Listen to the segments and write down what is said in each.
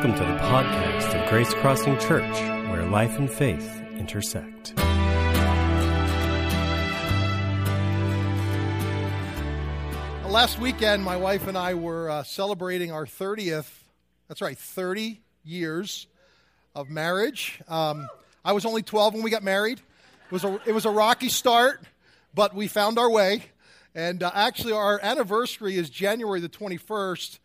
Welcome to the podcast of Grace Crossing Church, where life and faith intersect. Last weekend, my wife and I were uh, celebrating our 30th, that's right, 30 years of marriage. Um, I was only 12 when we got married. It was a, it was a rocky start, but we found our way. And uh, actually, our anniversary is January the 21st.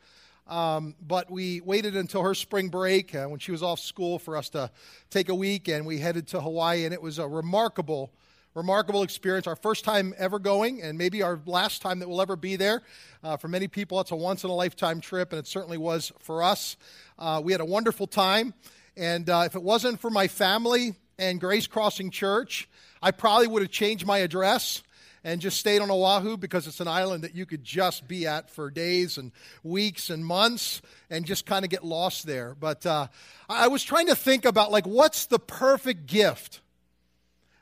Um, but we waited until her spring break uh, when she was off school for us to take a week, and we headed to Hawaii, and it was a remarkable, remarkable experience. Our first time ever going, and maybe our last time that we'll ever be there. Uh, for many people, it's a once in a lifetime trip, and it certainly was for us. Uh, we had a wonderful time, and uh, if it wasn't for my family and Grace Crossing Church, I probably would have changed my address and just stayed on Oahu because it's an island that you could just be at for days and weeks and months and just kind of get lost there. But uh, I was trying to think about like what's the perfect gift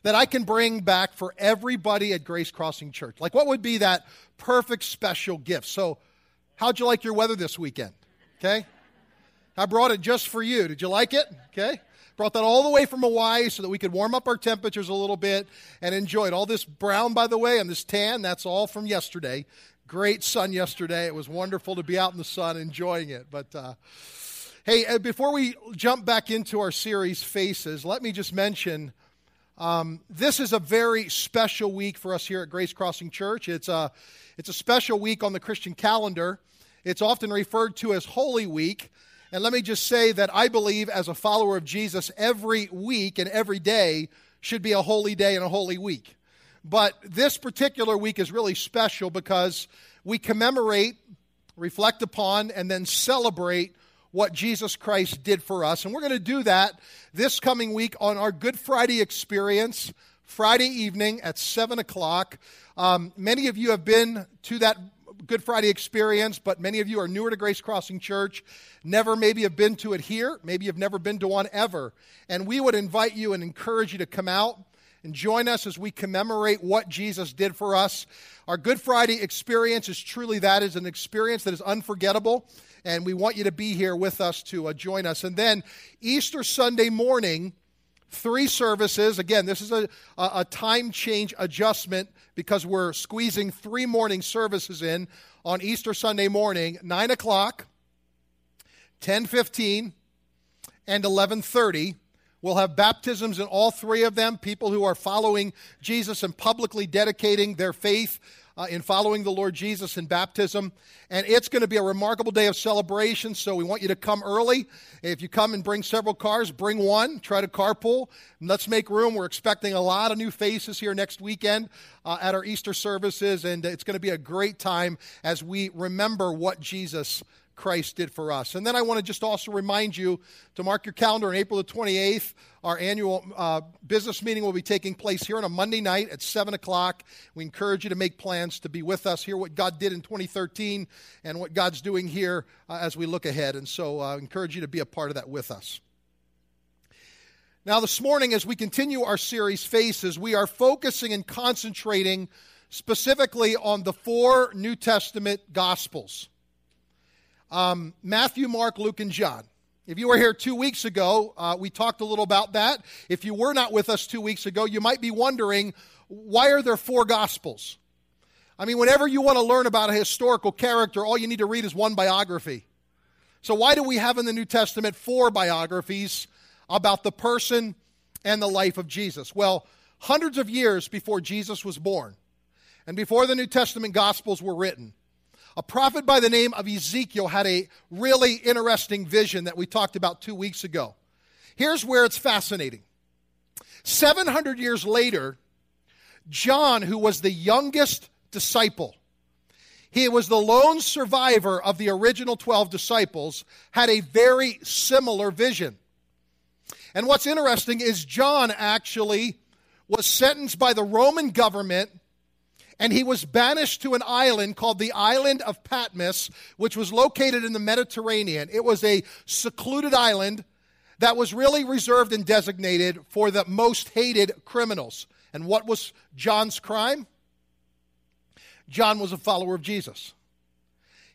that I can bring back for everybody at Grace Crossing Church? Like what would be that perfect special gift? So, how'd you like your weather this weekend? Okay. I brought it just for you. Did you like it? Okay. Brought that all the way from Hawaii so that we could warm up our temperatures a little bit and enjoy it. All this brown, by the way, and this tan, that's all from yesterday. Great sun yesterday. It was wonderful to be out in the sun enjoying it. But uh, hey, uh, before we jump back into our series, Faces, let me just mention um, this is a very special week for us here at Grace Crossing Church. It's a, it's a special week on the Christian calendar. It's often referred to as Holy Week. And let me just say that I believe, as a follower of Jesus, every week and every day should be a holy day and a holy week. But this particular week is really special because we commemorate, reflect upon, and then celebrate what Jesus Christ did for us. And we're going to do that this coming week on our Good Friday experience, Friday evening at 7 o'clock. Um, many of you have been to that Good Friday experience, but many of you are newer to Grace Crossing Church, never maybe have been to it here, maybe you've never been to one ever. And we would invite you and encourage you to come out and join us as we commemorate what Jesus did for us. Our Good Friday experience is truly that is an experience that is unforgettable, and we want you to be here with us to uh, join us. And then Easter Sunday morning, three services. Again, this is a, a, time change adjustment because we're squeezing three morning services in on Easter Sunday morning, 9 o'clock, 10.15, and 11.30. We'll have baptisms in all three of them, people who are following Jesus and publicly dedicating their faith uh, in following the Lord Jesus in baptism. And it's going to be a remarkable day of celebration, so we want you to come early. If you come and bring several cars, bring one. Try to carpool. And let's make room. We're expecting a lot of new faces here next weekend uh, at our Easter services, and it's going to be a great time as we remember what Jesus Christ did for us. And then I want to just also remind you to mark your calendar on April the 28th. Our annual uh, business meeting will be taking place here on a Monday night at 7 o'clock. We encourage you to make plans to be with us, hear what God did in 2013 and what God's doing here uh, as we look ahead. And so I uh, encourage you to be a part of that with us. Now, this morning, as we continue our series, Faces, we are focusing and concentrating specifically on the four New Testament Gospels um, Matthew, Mark, Luke, and John. If you were here two weeks ago, uh, we talked a little about that. If you were not with us two weeks ago, you might be wondering why are there four gospels? I mean, whenever you want to learn about a historical character, all you need to read is one biography. So, why do we have in the New Testament four biographies about the person and the life of Jesus? Well, hundreds of years before Jesus was born and before the New Testament Gospels were written, a prophet by the name of Ezekiel had a really interesting vision that we talked about two weeks ago. Here's where it's fascinating 700 years later, John, who was the youngest disciple, he was the lone survivor of the original 12 disciples, had a very similar vision. And what's interesting is John actually was sentenced by the Roman government and he was banished to an island called the island of Patmos, which was located in the Mediterranean. It was a secluded island that was really reserved and designated for the most hated criminals. And what was John's crime? John was a follower of Jesus.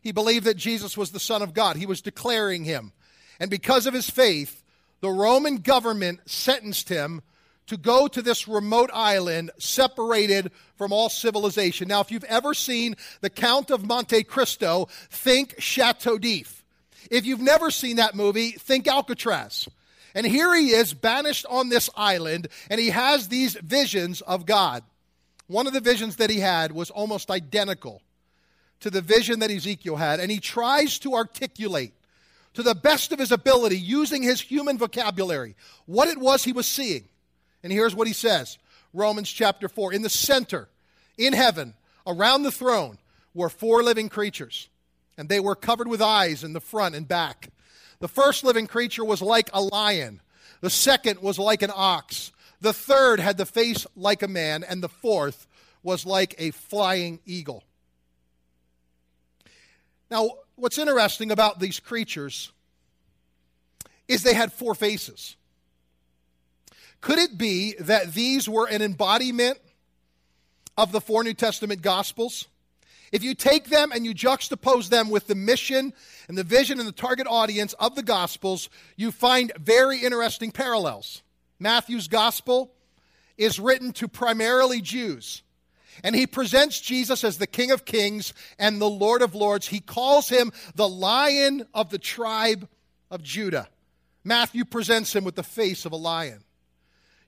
He believed that Jesus was the Son of God, he was declaring him. And because of his faith, the Roman government sentenced him to go to this remote island separated from all civilization. Now, if you've ever seen The Count of Monte Cristo, think Chateau d'If. If you've never seen that movie, think Alcatraz. And here he is, banished on this island, and he has these visions of God. One of the visions that he had was almost identical to the vision that Ezekiel had, and he tries to articulate to the best of his ability, using his human vocabulary, what it was he was seeing. And here's what he says Romans chapter 4 In the center, in heaven, around the throne, were four living creatures, and they were covered with eyes in the front and back. The first living creature was like a lion, the second was like an ox, the third had the face like a man, and the fourth was like a flying eagle. Now, what's interesting about these creatures is they had four faces. Could it be that these were an embodiment of the four New Testament Gospels? If you take them and you juxtapose them with the mission and the vision and the target audience of the Gospels, you find very interesting parallels. Matthew's Gospel is written to primarily Jews, and he presents Jesus as the King of Kings and the Lord of Lords. He calls him the Lion of the tribe of Judah. Matthew presents him with the face of a lion.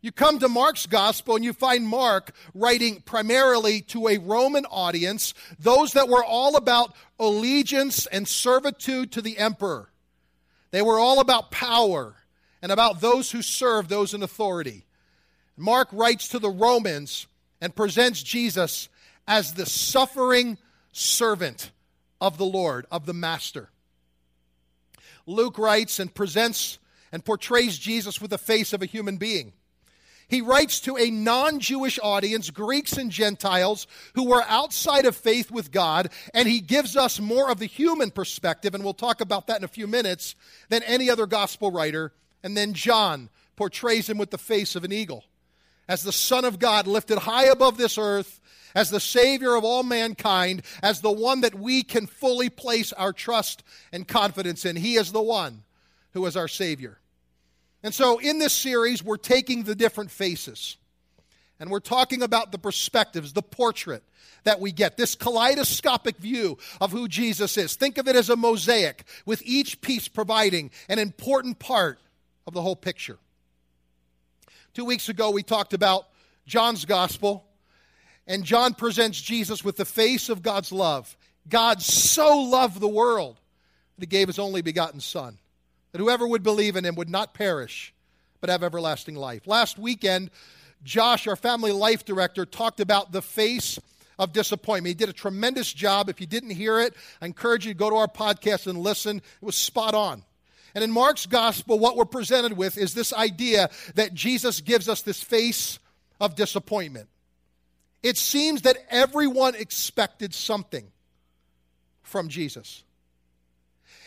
You come to Mark's gospel and you find Mark writing primarily to a Roman audience, those that were all about allegiance and servitude to the emperor. They were all about power and about those who serve those in authority. Mark writes to the Romans and presents Jesus as the suffering servant of the Lord, of the Master. Luke writes and presents and portrays Jesus with the face of a human being. He writes to a non Jewish audience, Greeks and Gentiles, who were outside of faith with God, and he gives us more of the human perspective, and we'll talk about that in a few minutes, than any other gospel writer. And then John portrays him with the face of an eagle. As the Son of God lifted high above this earth, as the Savior of all mankind, as the one that we can fully place our trust and confidence in. He is the one who is our Savior. And so in this series, we're taking the different faces and we're talking about the perspectives, the portrait that we get, this kaleidoscopic view of who Jesus is. Think of it as a mosaic, with each piece providing an important part of the whole picture. Two weeks ago, we talked about John's gospel, and John presents Jesus with the face of God's love. God so loved the world that he gave his only begotten Son that whoever would believe in him would not perish, but have everlasting life. Last weekend, Josh, our family life director, talked about the face of disappointment. He did a tremendous job. If you didn't hear it, I encourage you to go to our podcast and listen. It was spot on. And in Mark's gospel, what we're presented with is this idea that Jesus gives us this face of disappointment. It seems that everyone expected something from Jesus.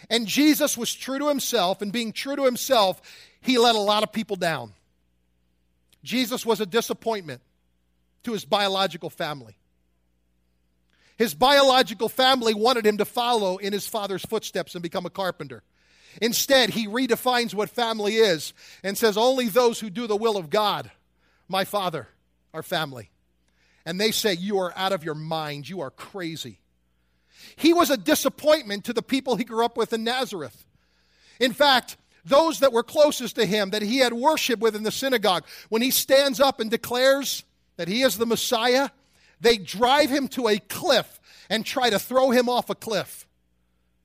And Jesus was true to himself, and being true to himself, he let a lot of people down. Jesus was a disappointment to his biological family. His biological family wanted him to follow in his father's footsteps and become a carpenter. Instead, he redefines what family is and says, Only those who do the will of God, my father, are family. And they say, You are out of your mind. You are crazy. He was a disappointment to the people he grew up with in Nazareth. In fact, those that were closest to him, that he had worship with in the synagogue, when he stands up and declares that he is the Messiah, they drive him to a cliff and try to throw him off a cliff.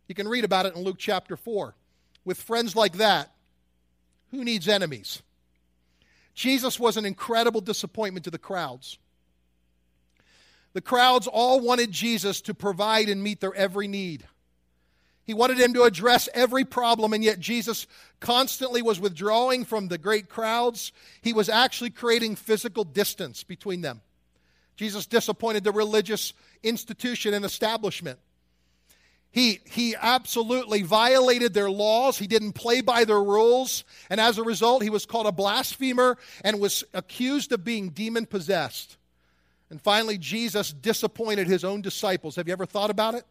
You can read about it in Luke chapter 4. With friends like that, who needs enemies? Jesus was an incredible disappointment to the crowds. The crowds all wanted Jesus to provide and meet their every need. He wanted him to address every problem, and yet Jesus constantly was withdrawing from the great crowds. He was actually creating physical distance between them. Jesus disappointed the religious institution and establishment. He, he absolutely violated their laws. He didn't play by their rules. And as a result, he was called a blasphemer and was accused of being demon possessed. And finally, Jesus disappointed his own disciples. Have you ever thought about it?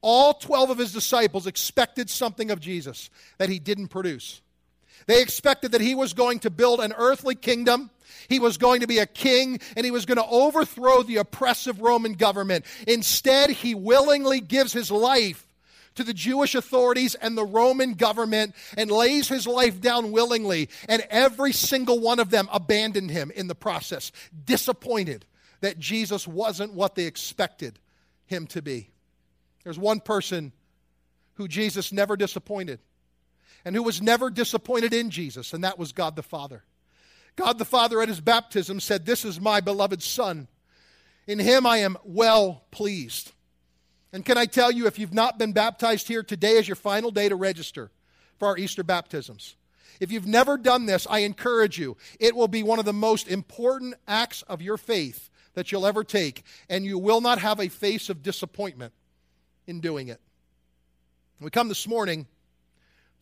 all 12 of his disciples expected something of Jesus that he didn't produce. They expected that he was going to build an earthly kingdom. He was going to be a king and he was going to overthrow the oppressive Roman government. Instead, he willingly gives his life to the Jewish authorities and the Roman government and lays his life down willingly. And every single one of them abandoned him in the process, disappointed that Jesus wasn't what they expected him to be. There's one person who Jesus never disappointed and who was never disappointed in Jesus, and that was God the Father. God the Father at his baptism said, This is my beloved Son. In him I am well pleased. And can I tell you, if you've not been baptized here, today is your final day to register for our Easter baptisms. If you've never done this, I encourage you. It will be one of the most important acts of your faith that you'll ever take, and you will not have a face of disappointment in doing it. We come this morning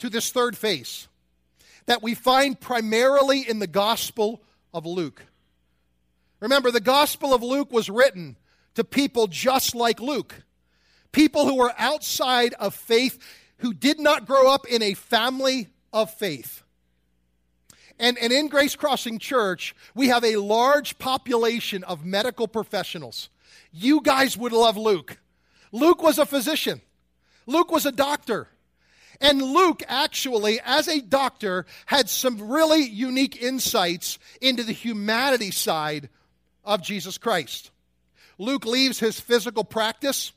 to this third face that we find primarily in the Gospel of Luke. Remember, the Gospel of Luke was written to people just like Luke, people who were outside of faith, who did not grow up in a family of faith. And, and in Grace Crossing Church, we have a large population of medical professionals. You guys would love Luke. Luke was a physician, Luke was a doctor. And Luke, actually, as a doctor, had some really unique insights into the humanity side of Jesus Christ. Luke leaves his physical practice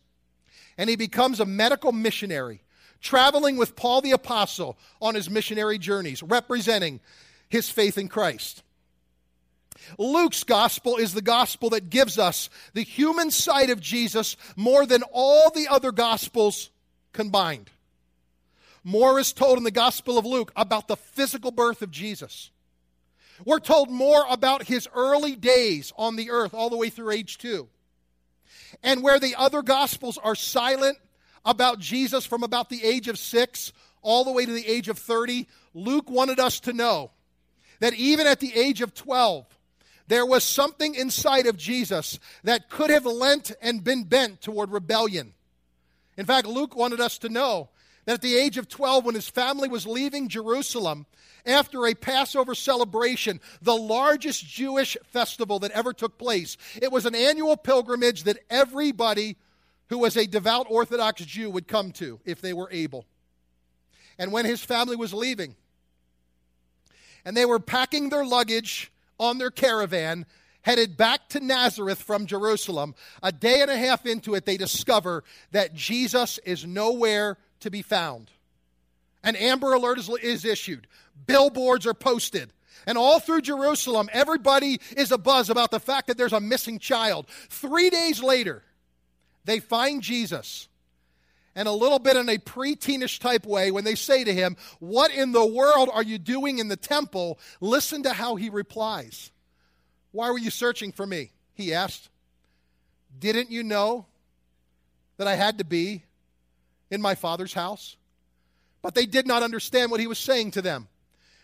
and he becomes a medical missionary, traveling with Paul the Apostle on his missionary journeys, representing his faith in Christ. Luke's gospel is the gospel that gives us the human side of Jesus more than all the other gospels combined. More is told in the Gospel of Luke about the physical birth of Jesus. We're told more about his early days on the earth, all the way through age two. And where the other Gospels are silent about Jesus from about the age of six all the way to the age of 30, Luke wanted us to know that even at the age of 12, there was something inside of Jesus that could have lent and been bent toward rebellion. In fact, Luke wanted us to know that at the age of 12, when his family was leaving Jerusalem after a Passover celebration, the largest Jewish festival that ever took place, it was an annual pilgrimage that everybody who was a devout Orthodox Jew would come to if they were able. And when his family was leaving, and they were packing their luggage on their caravan, headed back to Nazareth from Jerusalem, a day and a half into it, they discover that Jesus is nowhere to be found. An Amber Alert is, is issued, billboards are posted. And all through Jerusalem, everybody is abuzz about the fact that there's a missing child. Three days later, they find Jesus. And a little bit in a preteenish type way, when they say to him, What in the world are you doing in the temple? Listen to how he replies. Why were you searching for me? He asked. Didn't you know that I had to be in my father's house. But they did not understand what he was saying to them.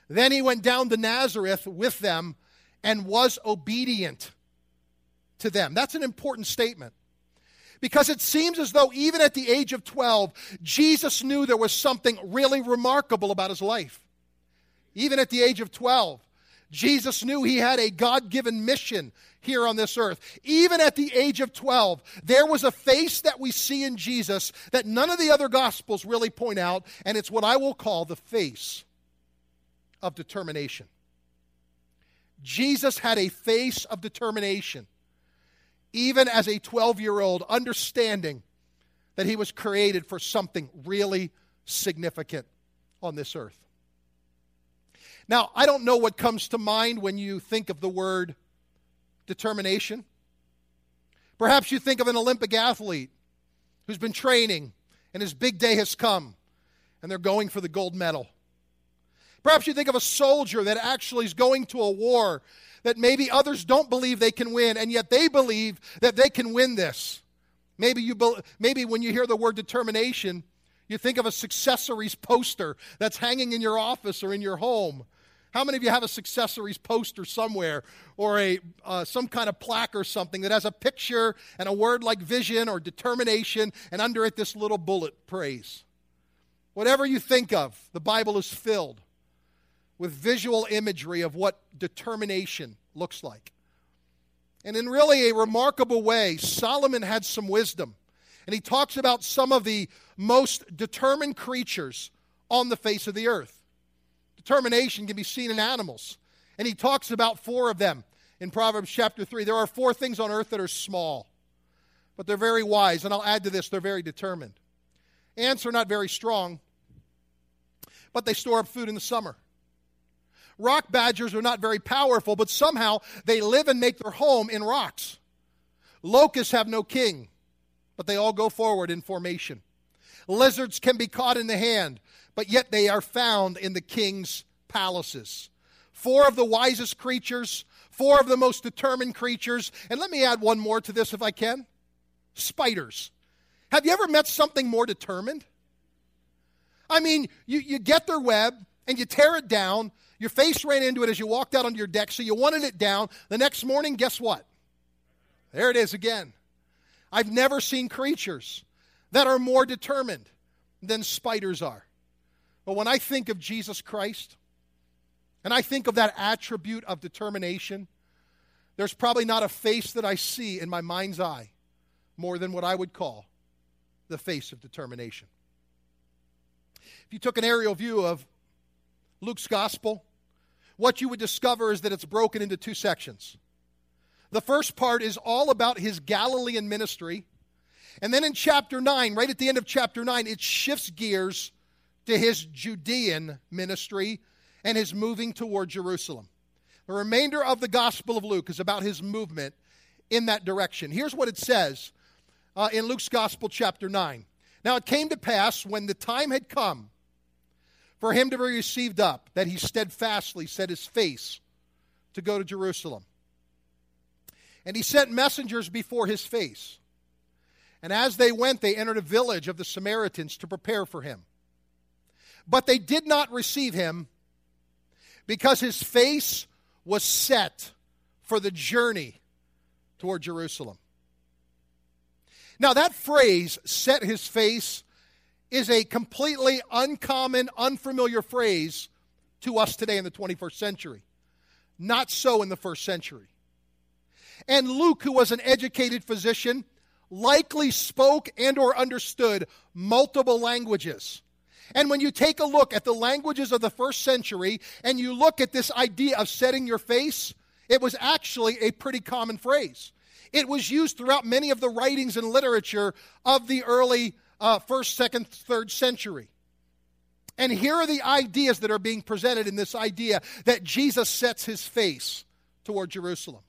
Then he went down to Nazareth with them and was obedient to them. That's an important statement. Because it seems as though even at the age of 12, Jesus knew there was something really remarkable about his life. Even at the age of 12, Jesus knew he had a God given mission here on this earth. Even at the age of 12, there was a face that we see in Jesus that none of the other gospels really point out, and it's what I will call the face of determination. Jesus had a face of determination, even as a 12 year old, understanding that he was created for something really significant on this earth. Now, I don't know what comes to mind when you think of the word determination. Perhaps you think of an Olympic athlete who's been training and his big day has come and they're going for the gold medal. Perhaps you think of a soldier that actually is going to a war that maybe others don't believe they can win, and yet they believe that they can win this. Maybe, you be, maybe when you hear the word determination, you think of a successories poster that's hanging in your office or in your home How many of you have a Successories poster somewhere or a, uh, some kind of plaque or something that has a picture and a word like vision or determination, and under it, this little bullet praise? Whatever you think of, the Bible is filled with visual imagery of what determination looks like. And in really a remarkable way, Solomon had some wisdom. And he talks about some of the most determined creatures on the face of the earth. Determination can be seen in animals. And he talks about four of them in Proverbs chapter 3. There are four things on earth that are small, but they're very wise. And I'll add to this, they're very determined. Ants are not very strong, but they store up food in the summer. Rock badgers are not very powerful, but somehow they live and make their home in rocks. Locusts have no king, but they all go forward in formation. Lizards can be caught in the hand, but yet they are found in the king's palaces. Four of the wisest creatures, four of the most determined creatures. And let me add one more to this if I can spiders. Have you ever met something more determined? I mean, you, you get their web and you tear it down. Your face ran into it as you walked out onto your deck, so you wanted it down. The next morning, guess what? There it is again. I've never seen creatures that are more determined than spiders are. But when I think of Jesus Christ, and I think of that attribute of determination, there's probably not a face that I see in my mind's eye more than what I would call the face of determination. If you took an aerial view of Luke's gospel, what you would discover is that it's broken into two sections. The first part is all about his Galilean ministry. And then in chapter 9, right at the end of chapter 9, it shifts gears to his Judean ministry and his moving toward Jerusalem. The remainder of the Gospel of Luke is about his movement in that direction. Here's what it says uh, in Luke's Gospel, chapter 9. Now it came to pass when the time had come for him to be received up that he steadfastly set his face to go to Jerusalem. And he sent messengers before his face. And as they went, they entered a village of the Samaritans to prepare for him. But they did not receive him because his face was set for the journey toward Jerusalem. Now, that phrase, set his face, is a completely uncommon, unfamiliar phrase to us today in the 21st century. Not so in the first century. And Luke, who was an educated physician, likely spoke and or understood multiple languages. And when you take a look at the languages of the first century and you look at this idea of setting your face, it was actually a pretty common phrase. It was used throughout many of the writings and literature of the early uh, first, second, third century. And here are the ideas that are being presented in this idea that Jesus sets his face toward Jerusalem.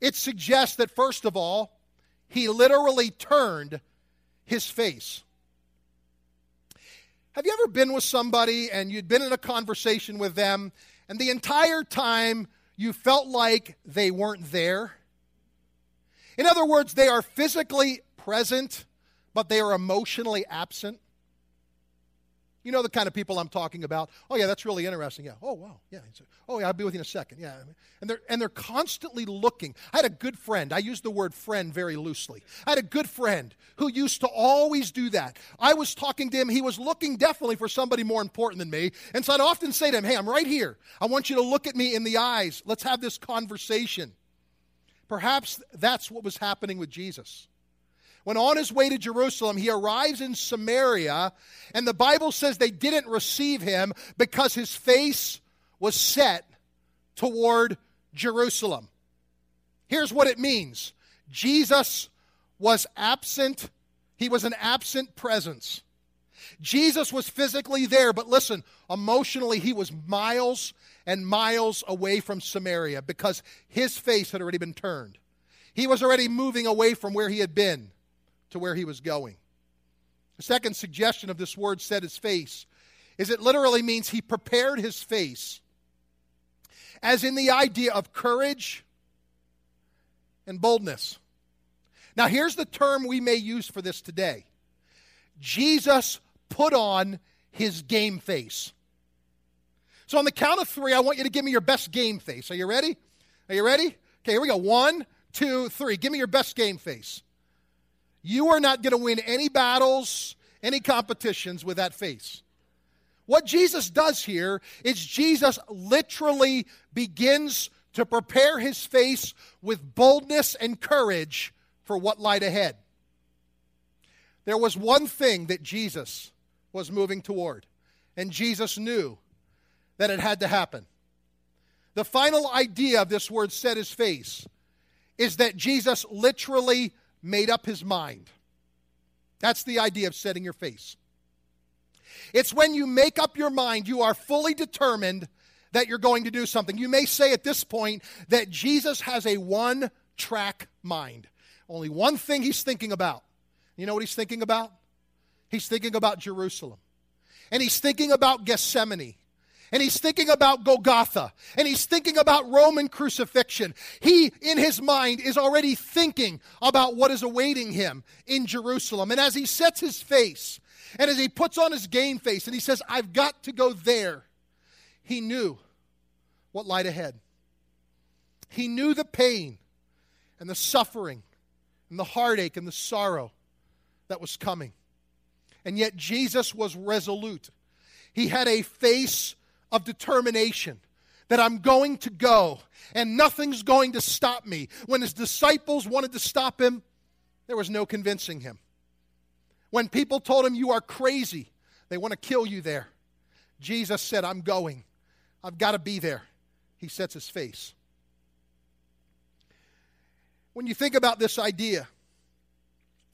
It suggests that, first of all, he literally turned his face. Have you ever been with somebody and you'd been in a conversation with them, and the entire time you felt like they weren't there? In other words, they are physically present, but they are emotionally absent. You know the kind of people I'm talking about. Oh, yeah, that's really interesting. Yeah. Oh, wow. Yeah. Oh, yeah, I'll be with you in a second. Yeah. And they're, and they're constantly looking. I had a good friend. I use the word friend very loosely. I had a good friend who used to always do that. I was talking to him. He was looking definitely for somebody more important than me. And so I'd often say to him, Hey, I'm right here. I want you to look at me in the eyes. Let's have this conversation. Perhaps that's what was happening with Jesus. When on his way to Jerusalem, he arrives in Samaria, and the Bible says they didn't receive him because his face was set toward Jerusalem. Here's what it means Jesus was absent, he was an absent presence. Jesus was physically there, but listen, emotionally, he was miles and miles away from Samaria because his face had already been turned. He was already moving away from where he had been to where he was going. The second suggestion of this word, set his face, is it literally means he prepared his face, as in the idea of courage and boldness. Now, here's the term we may use for this today Jesus put on his game face. So on the count of three, I want you to give me your best game face. Are you ready? Are you ready? Okay, here we go. One, two, three. Give me your best game face. You are not going to win any battles, any competitions with that face. What Jesus does here is Jesus literally begins to prepare his face with boldness and courage for what lied ahead. There was one thing that Jesus was moving toward, and Jesus knew that it had to happen. The final idea of this word set his face is that Jesus literally made up his mind. That's the idea of setting your face. It's when you make up your mind, you are fully determined that you're going to do something. You may say at this point that Jesus has a one track mind. Only one thing he's thinking about. You know what he's thinking about? He's thinking about Jerusalem. And he's thinking about Gethsemane and he's thinking about Golgotha, and he's thinking about Roman crucifixion. He, in his mind, is already thinking about what is awaiting him in Jerusalem. And as he sets his face, and as he puts on his game face, and he says, I've got to go there, he knew what lied ahead. He knew the pain and the suffering and the heartache and the sorrow that was coming. And yet Jesus was resolute. He had a face of determination that I'm going to go and nothing's going to stop me. When his disciples wanted to stop him, there was no convincing him. When people told him, You are crazy, they want to kill you there, Jesus said, I'm going. I've got to be there. He sets his face. When you think about this idea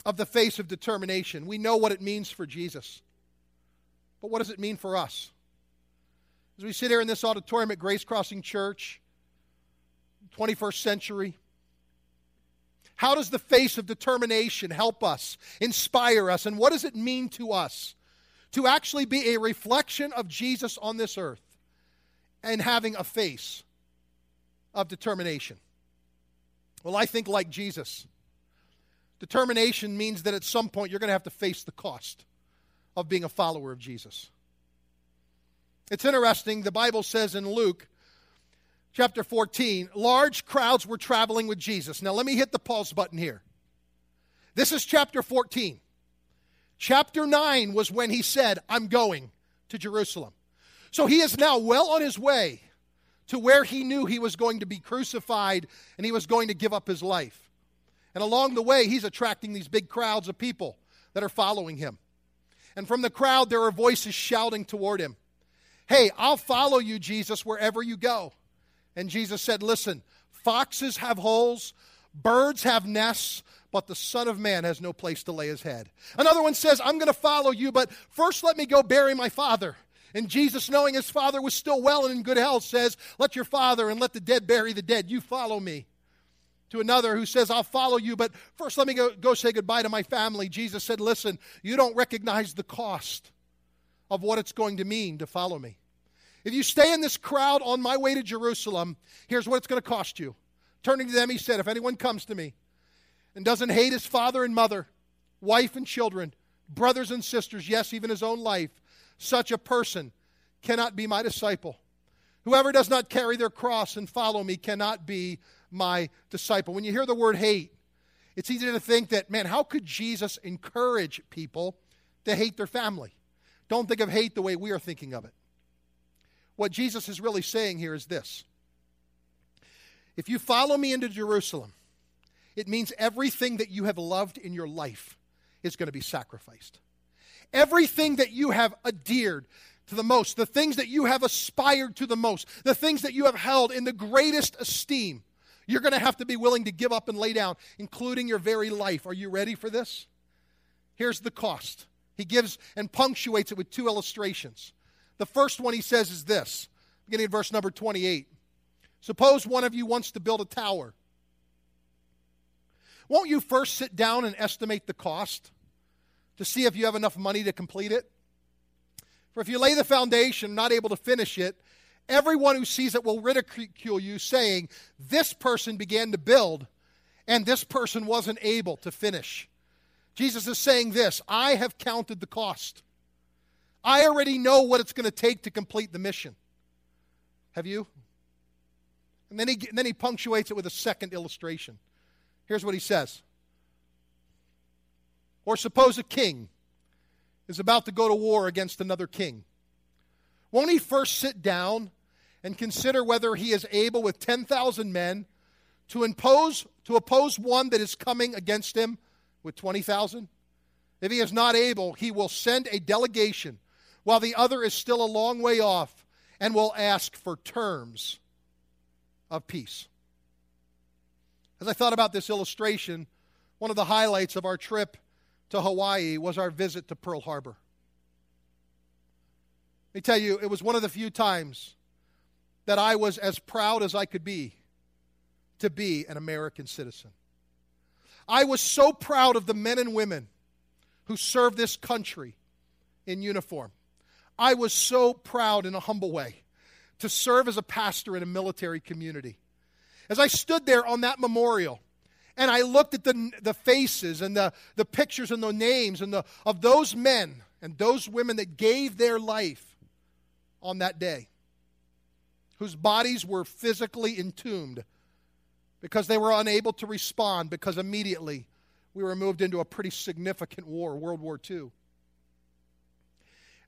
of the face of determination, we know what it means for Jesus. But what does it mean for us? As we sit here in this auditorium at Grace Crossing Church, 21st century, how does the face of determination help us, inspire us, and what does it mean to us to actually be a reflection of Jesus on this earth and having a face of determination? Well, I think like Jesus. Determination means that at some point you're going to have to face the cost of being a follower of Jesus. It's interesting, the Bible says in Luke chapter 14, large crowds were traveling with Jesus. Now, let me hit the pause button here. This is chapter 14. Chapter 9 was when he said, I'm going to Jerusalem. So he is now well on his way to where he knew he was going to be crucified and he was going to give up his life. And along the way, he's attracting these big crowds of people that are following him. And from the crowd, there are voices shouting toward him Hey, I'll follow you, Jesus, wherever you go. And Jesus said, Listen, foxes have holes, birds have nests, but the Son of Man has no place to lay his head. Another one says, I'm going to follow you, but first let me go bury my father. And Jesus, knowing his father was still well and in good health, says, Let your father and let the dead bury the dead. You follow me. To another who says, I'll follow you, but first let me go, go say goodbye to my family. Jesus said, Listen, you don't recognize the cost of what it's going to mean to follow me. If you stay in this crowd on my way to Jerusalem, here's what it's going to cost you. Turning to them, he said, If anyone comes to me and doesn't hate his father and mother, wife and children, brothers and sisters, yes, even his own life, such a person cannot be my disciple. Whoever does not carry their cross and follow me cannot be my disciple. When you hear the word hate, it's easy to think that, man, how could Jesus encourage people to hate their family? Don't think of hate the way we are thinking of it. What Jesus is really saying here is this If you follow me into Jerusalem, it means everything that you have loved in your life is going to be sacrificed. Everything that you have adhered to the most, the things that you have aspired to the most, the things that you have held in the greatest esteem, you're going to have to be willing to give up and lay down, including your very life. Are you ready for this? Here's the cost. He gives and punctuates it with two illustrations. The first one he says is this, beginning at verse number 28. Suppose one of you wants to build a tower. Won't you first sit down and estimate the cost to see if you have enough money to complete it? For if you lay the foundation, not able to finish it, everyone who sees it will ridicule you, saying, This person began to build, and this person wasn't able to finish. Jesus is saying this I have counted the cost. I already know what it's going to take to complete the mission. Have you? And then he, and then he punctuates it with a second illustration. Here's what he says. Or suppose a king is about to go to war against another king. Won't he first sit down and consider whether he is able with 10,000 men to impose to oppose one that is coming against him with 20,000? If he is not able, he will send a delegation while the other is still a long way off and will ask for terms of peace. As I thought about this illustration, one of the highlights of our trip to Hawaii was our visit to Pearl Harbor. Let me tell you, it was one of the few times that I was as proud as I could be to be an American citizen. I was so proud of the men and women who served this country in uniform. I was so proud in a humble way to serve as a pastor in a military community. As I stood there on that memorial and I looked at the, the faces and the, the pictures and the names and the, of those men and those women that gave their life on that day, whose bodies were physically entombed because they were unable to respond because immediately we were moved into a pretty significant war, World War II.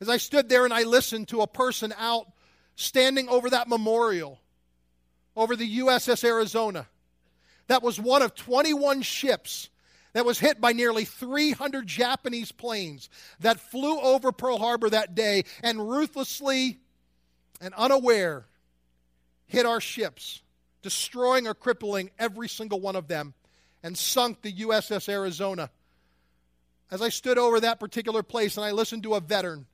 As I stood there and I listened to a person out standing over that memorial over the USS Arizona, that was one of 21 ships that was hit by nearly 300 Japanese planes that flew over Pearl Harbor that day and ruthlessly and unaware hit our ships, destroying or crippling every single one of them, and sunk the USS Arizona. As I stood over that particular place and I listened to a veteran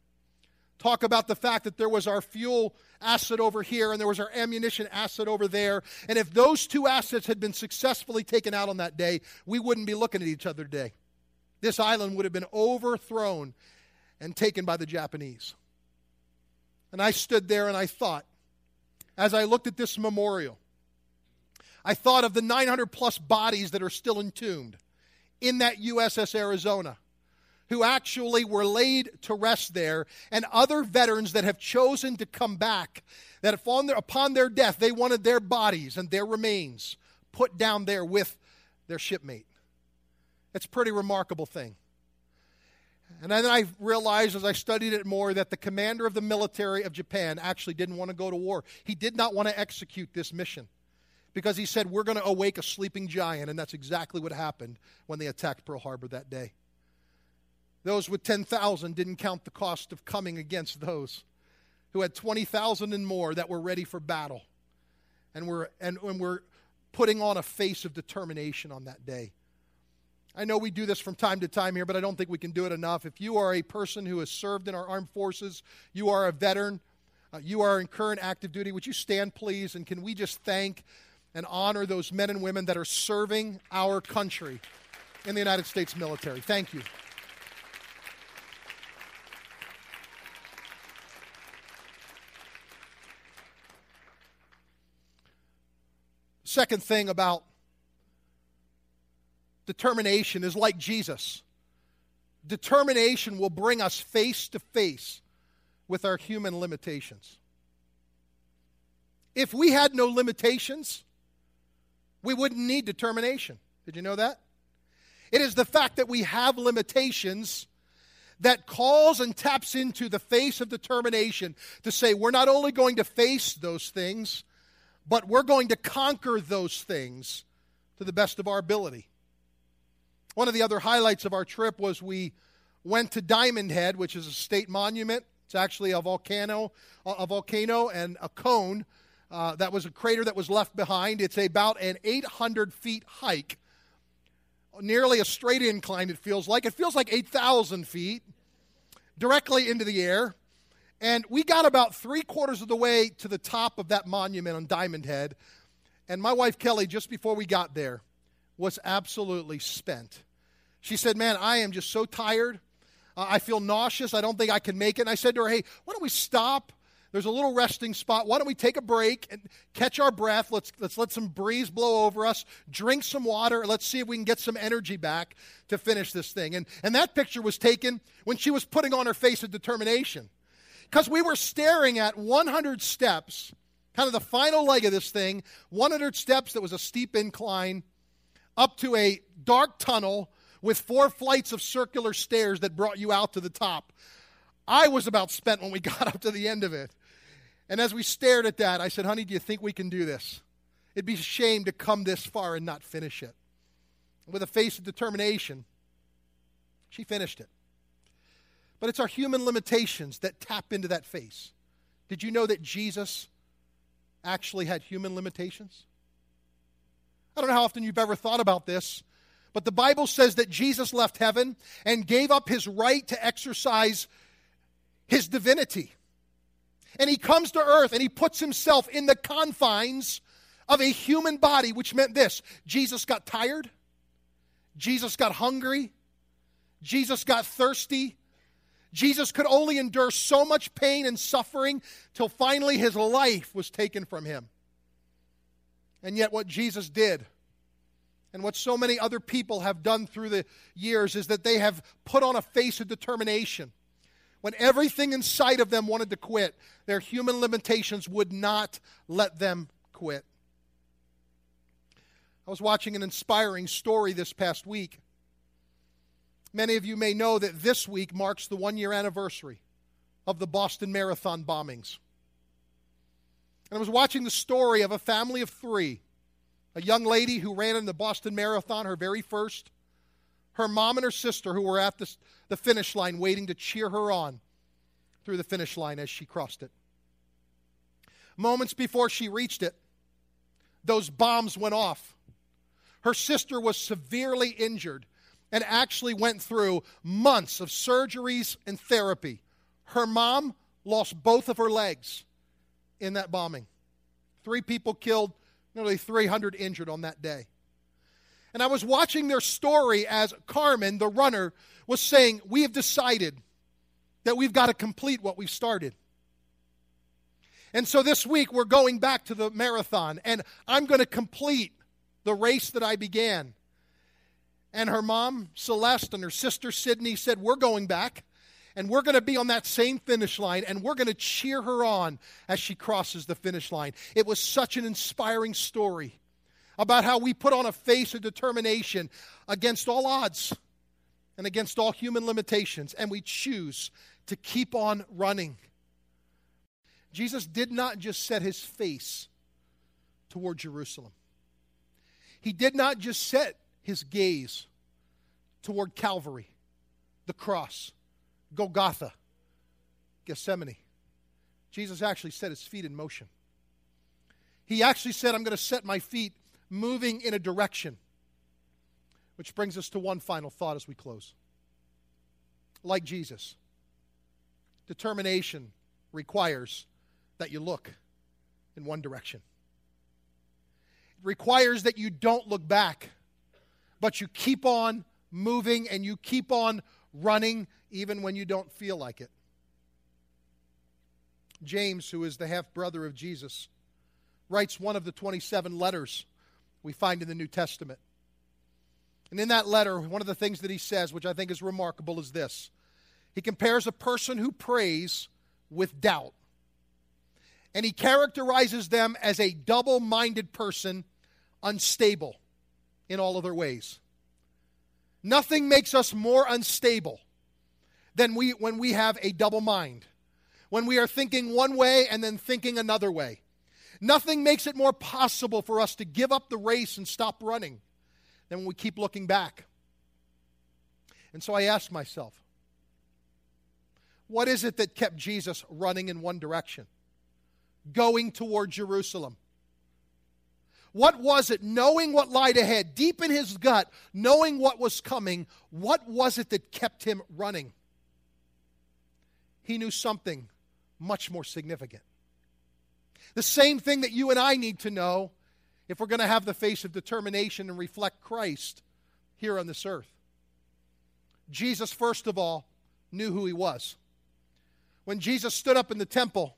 talk about the fact that there was our fuel asset over here and there was our ammunition asset over there. And if those two assets had been successfully taken out on that day, we wouldn't be looking at each other today. This island would have been overthrown and taken by the Japanese. And I stood there and I thought, as I looked at this memorial, I thought of the 900 plus bodies that are still entombed in that USS Arizona who actually were laid to rest there, and other veterans that have chosen to come back, that upon their, upon their death, they wanted their bodies and their remains put down there with their shipmate. It's a pretty remarkable thing. And then I realized as I studied it more that the commander of the military of Japan actually didn't want to go to war. He did not want to execute this mission because he said, We're going to awake a sleeping giant. And that's exactly what happened when they attacked Pearl Harbor that day. Those with 10,000 didn't count the cost of coming against those who had 20,000 and more that were ready for battle and were, and, and were putting on a face of determination on that day. I know we do this from time to time here, but I don't think we can do it enough. If you are a person who has served in our armed forces, you are a veteran, uh, you are in current active duty, would you stand, please? And can we just thank and honor those men and women that are serving our country in the United States military? Thank you. Second thing about determination is like Jesus. Determination will bring us face to face with our human limitations. If we had no limitations, we wouldn't need determination. Did you know that? It is the fact that we have limitations that calls and taps into the face of determination to say we're not only going to face those things, but we're going to conquer those things to the best of our ability. One of the other highlights of our trip was we went to Diamond Head, which is a state monument. It's actually a volcano, a volcano and a cone. Uh, that was a crater that was left behind. It's about an 800 feet hike, nearly a straight incline, it feels like. It feels like 8,000 feet directly into the air. And we got about three quarters of the way to the top of that monument on Diamond Head. And my wife, Kelly, just before we got there, was absolutely spent. She said, Man, I am just so tired. Uh, I feel nauseous. I don't think I can make it. And I said to her, Hey, why don't we stop? There's a little resting spot. Why don't we take a break and catch our breath? Let's, let's let some breeze blow over us, drink some water, let's see if we can get some energy back to finish this thing. And, and that picture was taken when she was putting on her face of determination because we were staring at 100 steps kind of the final leg of this thing 100 steps that was a steep incline up to a dark tunnel with four flights of circular stairs that brought you out to the top. I was about spent when we got up to the end of it. And as we stared at that, I said, Honey, do you think we can do this? It'd be a shame to come this far and not finish it. With a face of determination, she finished it. But it's our human limitations that tap into that face. Did you know that Jesus actually had human limitations? I don't know how often you've ever thought about this, but the Bible says that Jesus left heaven and gave up his right to exercise his divinity. And he comes to earth and he puts himself in the confines of a human body, which meant this Jesus got tired, Jesus got hungry, Jesus got thirsty. Jesus could only endure so much pain and suffering till finally his life was taken from him. And yet, what Jesus did, and what so many other people have done through the years, is that they have put on a face of determination. When everything inside of them wanted to quit, their human limitations would not let them quit. I was watching an inspiring story this past week. Many of you may know that this week marks the one year anniversary of the Boston Marathon bombings. And I was watching the story of a family of three a young lady who ran in the Boston Marathon, her very first, her mom and her sister who were at the, the finish line waiting to cheer her on through the finish line as she crossed it. Moments before she reached it, those bombs went off. Her sister was severely injured and actually went through months of surgeries and therapy. Her mom lost both of her legs in that bombing. Three people killed, nearly 300 injured on that day. And I was watching their story as Carmen, the runner, was saying, We have decided that we've got to complete what we've started. And so this week we're going back to the marathon, and I'm going to complete the race that I began. And her mom, Celeste, and her sister, Sydney, said, We're going back and we're going to be on that same finish line and we're going to cheer her on as she crosses the finish line. It was such an inspiring story about how we put on a face of determination against all odds and against all human limitations, and we choose to keep on running. Jesus did not just set his face toward Jerusalem, he did not just set his gaze toward Calvary, the cross. Golgotha, Gethsemane. Jesus actually set his feet in motion. He actually said, I'm going to set my feet moving in a direction. Which brings us to one final thought as we close. Like Jesus, determination requires that you look in one direction. It requires that you don't look back, but you keep on moving and you keep on running even when you don't feel like it. James, who is the half brother of Jesus, writes one of the 27 letters we find in the New Testament. And in that letter, one of the things that he says, which I think is remarkable, is this he compares a person who prays with doubt. And he characterizes them as a double minded person, unstable in all of their ways. Nothing makes us more unstable than we, when we have a double mind, when we are thinking one way and then thinking another way. Nothing makes it more possible for us to give up the race and stop running than when we keep looking back. And so I ask myself, what is it that kept Jesus running in one direction, going toward Jerusalem? What was it, knowing what lied ahead, deep in his gut, knowing what was coming, what was it that kept him running? He knew something much more significant. The same thing that you and I need to know if we're going to have the face of determination and reflect Christ here on this earth. Jesus, first of all, knew who he was. When Jesus stood up in the temple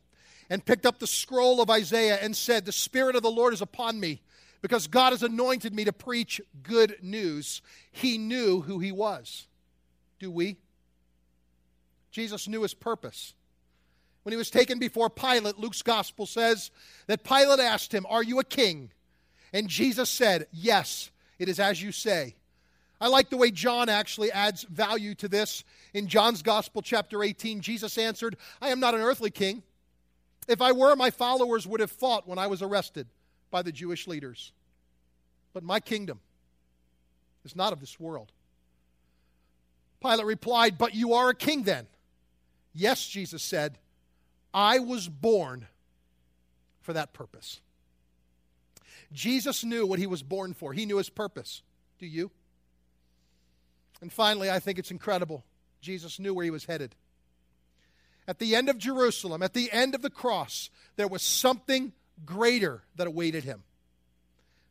and picked up the scroll of Isaiah and said, The Spirit of the Lord is upon me because God has anointed me to preach good news. He knew who he was. Do we? Jesus knew his purpose. When he was taken before Pilate, Luke's gospel says that Pilate asked him, Are you a king? And Jesus said, Yes, it is as you say. I like the way John actually adds value to this. In John's Gospel, chapter 18, Jesus answered, I am not an earthly king. If I were, my followers would have fought when I was arrested by the Jewish leaders. But my kingdom is not of this world. Pilate replied, But you are a king then. Yes, Jesus said, I was born for that purpose. Jesus knew what he was born for, he knew his purpose. Do you? And finally, I think it's incredible. Jesus knew where he was headed. At the end of Jerusalem, at the end of the cross, there was something greater that awaited him.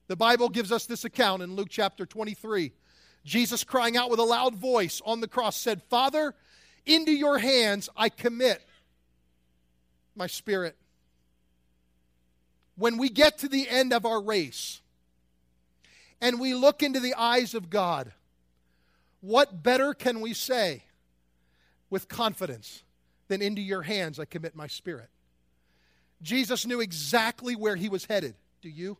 The Bible gives us this account in Luke chapter 23. Jesus, crying out with a loud voice on the cross, said, Father, into your hands I commit my spirit. When we get to the end of our race and we look into the eyes of God, what better can we say with confidence than into your hands I commit my spirit? Jesus knew exactly where he was headed. Do you?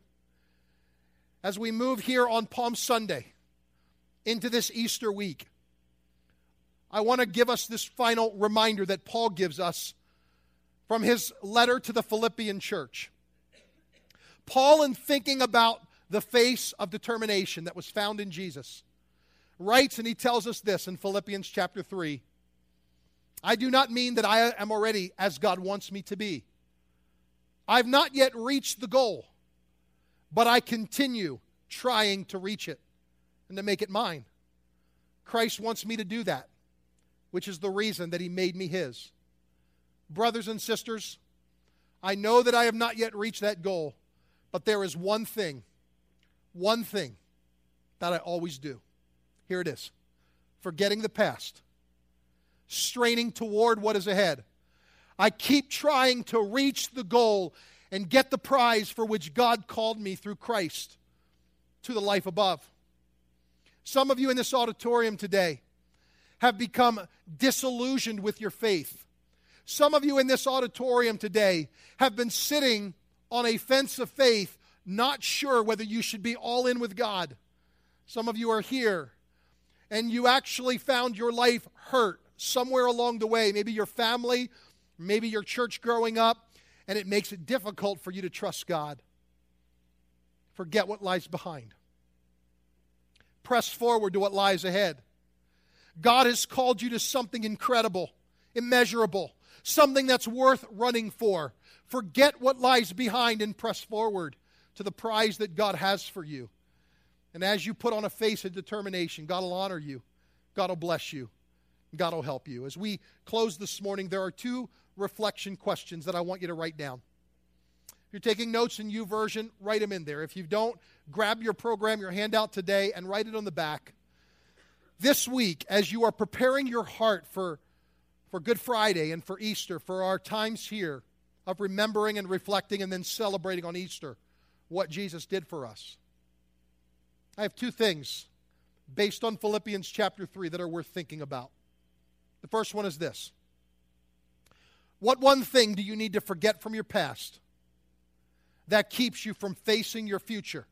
As we move here on Palm Sunday into this Easter week, I want to give us this final reminder that Paul gives us from his letter to the Philippian church. Paul, in thinking about the face of determination that was found in Jesus, writes, and he tells us this in Philippians chapter 3 I do not mean that I am already as God wants me to be. I've not yet reached the goal, but I continue trying to reach it and to make it mine. Christ wants me to do that, which is the reason that he made me his. Brothers and sisters, I know that I have not yet reached that goal, but there is one thing, one thing that I always do. Here it is forgetting the past, straining toward what is ahead. I keep trying to reach the goal and get the prize for which God called me through Christ to the life above. Some of you in this auditorium today have become disillusioned with your faith. Some of you in this auditorium today have been sitting on a fence of faith, not sure whether you should be all in with God. Some of you are here and you actually found your life hurt somewhere along the way, maybe your family, maybe your church growing up, and it makes it difficult for you to trust God. Forget what lies behind. Press forward to what lies ahead. God has called you to something incredible, immeasurable, something that's worth running for. Forget what lies behind and press forward to the prize that God has for you. And as you put on a face of determination, God will honor you, God will bless you, God will help you. As we close this morning, there are two reflection questions that I want you to write down. If you're taking notes in YouVersion, write them in there. If you don't, grab your program, your handout today, and write it on the back. This week, as you are preparing your heart for, for Good Friday and for Easter, for our times here of remembering and reflecting and then celebrating on Easter what Jesus did for us, I have two things based on Philippians chapter 3 that are worth thinking about. The first one is this What one thing do you need to forget from your past that keeps you from facing your future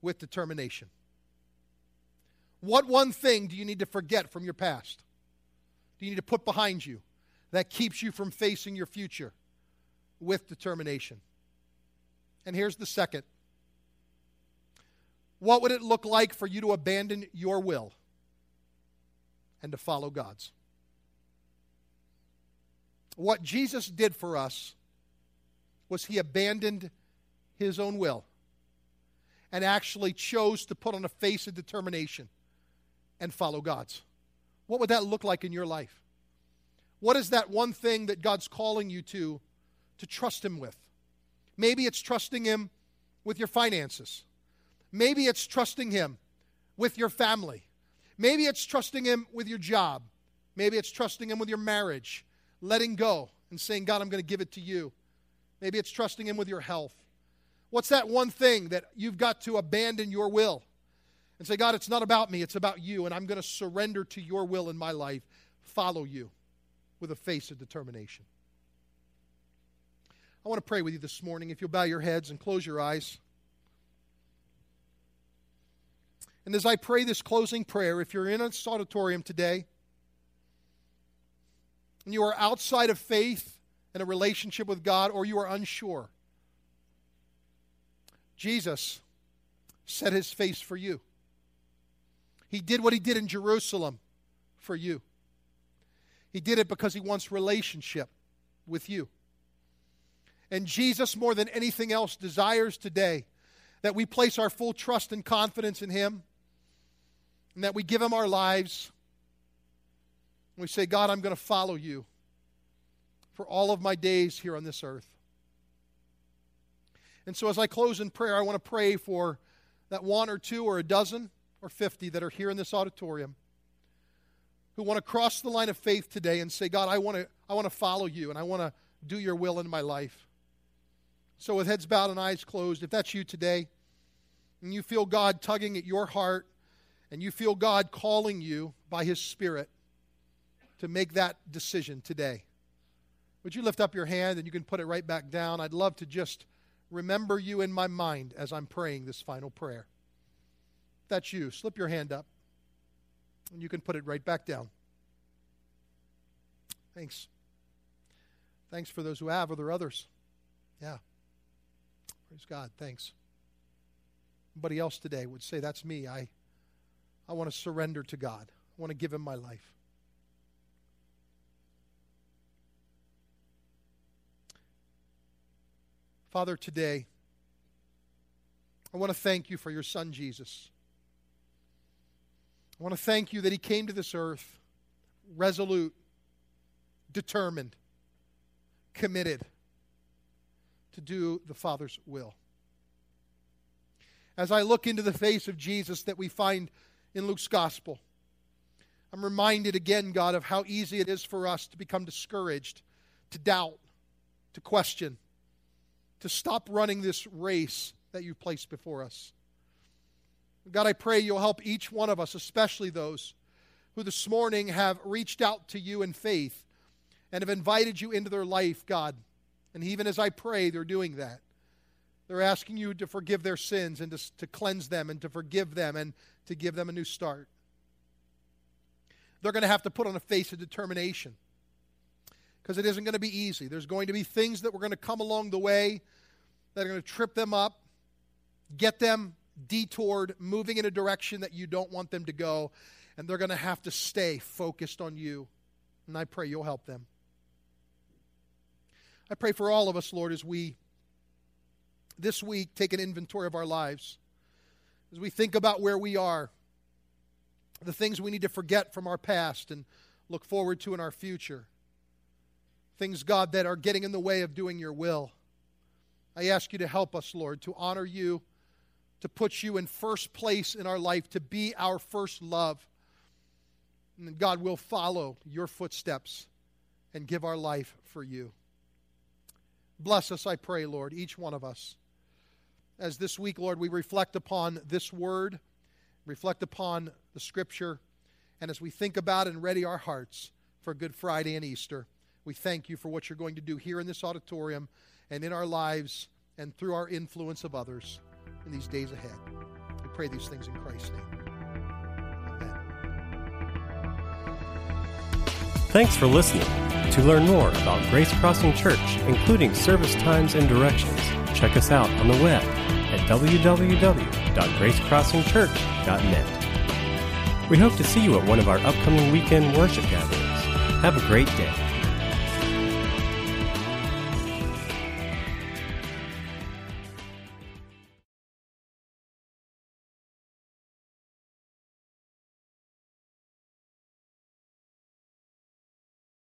with determination? What one thing do you need to forget from your past? You need to put behind you that keeps you from facing your future with determination? And here's the second what would it look like for you to abandon your will and to follow God's? What Jesus did for us was he abandoned his own will and actually chose to put on a face of determination and follow God's. What would that look like in your life? What is that one thing that God's calling you to to trust him with? Maybe it's trusting him with your finances. Maybe it's trusting Him with your family. Maybe it's trusting Him with your job. Maybe it's trusting Him with your marriage, letting go and saying, God, I'm going to give it to you. Maybe it's trusting Him with your health. What's that one thing that you've got to abandon your will and say, God, it's not about me, it's about you, and I'm going to surrender to your will in my life, follow you with a face of determination? I want to pray with you this morning. If you'll bow your heads and close your eyes. And as I pray this closing prayer, if you're in this auditorium today and you are outside of faith and a relationship with God, or you are unsure, Jesus set his face for you. He did what he did in Jerusalem for you. He did it because he wants relationship with you. And Jesus, more than anything else, desires today that we place our full trust and confidence in him and that we give him our lives. We say, God, I'm going to follow you for all of my days here on this earth. And so, as I close in prayer, I want to pray for that one or two or a dozen or 50 that are here in this auditorium who want to cross the line of faith today and say, God, I want to, I want to follow you and I want to do your will in my life. So, with heads bowed and eyes closed, if that's you today and you feel God tugging at your heart and you feel God calling you by His Spirit to make that decision today, would you lift up your hand and you can put it right back down? I'd love to just remember you in my mind as I'm praying this final prayer. That's you. Slip your hand up and you can put it right back down. Thanks. Thanks for those who have. Are there others? Yeah. Praise God. Thanks. Anybody else today would say, That's me. I, I want to surrender to God, I want to give Him my life. Father, today, I want to thank you for your Son, Jesus. I want to thank you that he came to this earth resolute, determined, committed to do the Father's will. As I look into the face of Jesus that we find in Luke's gospel, I'm reminded again, God, of how easy it is for us to become discouraged, to doubt, to question to stop running this race that you've placed before us. God, I pray you'll help each one of us, especially those who this morning have reached out to you in faith and have invited you into their life, God. And even as I pray, they're doing that. They're asking you to forgive their sins and to, to cleanse them and to forgive them and to give them a new start. They're going to have to put on a face of determination because it isn't going to be easy. There's going to be things that we're going to come along the way that are going to trip them up, get them detoured, moving in a direction that you don't want them to go, and they're going to have to stay focused on you. And I pray you'll help them. I pray for all of us, Lord, as we this week take an inventory of our lives, as we think about where we are, the things we need to forget from our past and look forward to in our future things, God, that are getting in the way of doing your will. I ask you to help us, Lord, to honor you, to put you in first place in our life, to be our first love. And God will follow your footsteps and give our life for you. Bless us, I pray, Lord, each one of us. As this week, Lord, we reflect upon this word, reflect upon the scripture, and as we think about and ready our hearts for Good Friday and Easter. We thank you for what you're going to do here in this auditorium and in our lives and through our influence of others in these days ahead. We pray these things in Christ's name. Amen. Thanks for listening. To learn more about Grace Crossing Church, including service times and directions, check us out on the web at www.gracecrossingchurch.net. We hope to see you at one of our upcoming weekend worship gatherings. Have a great day.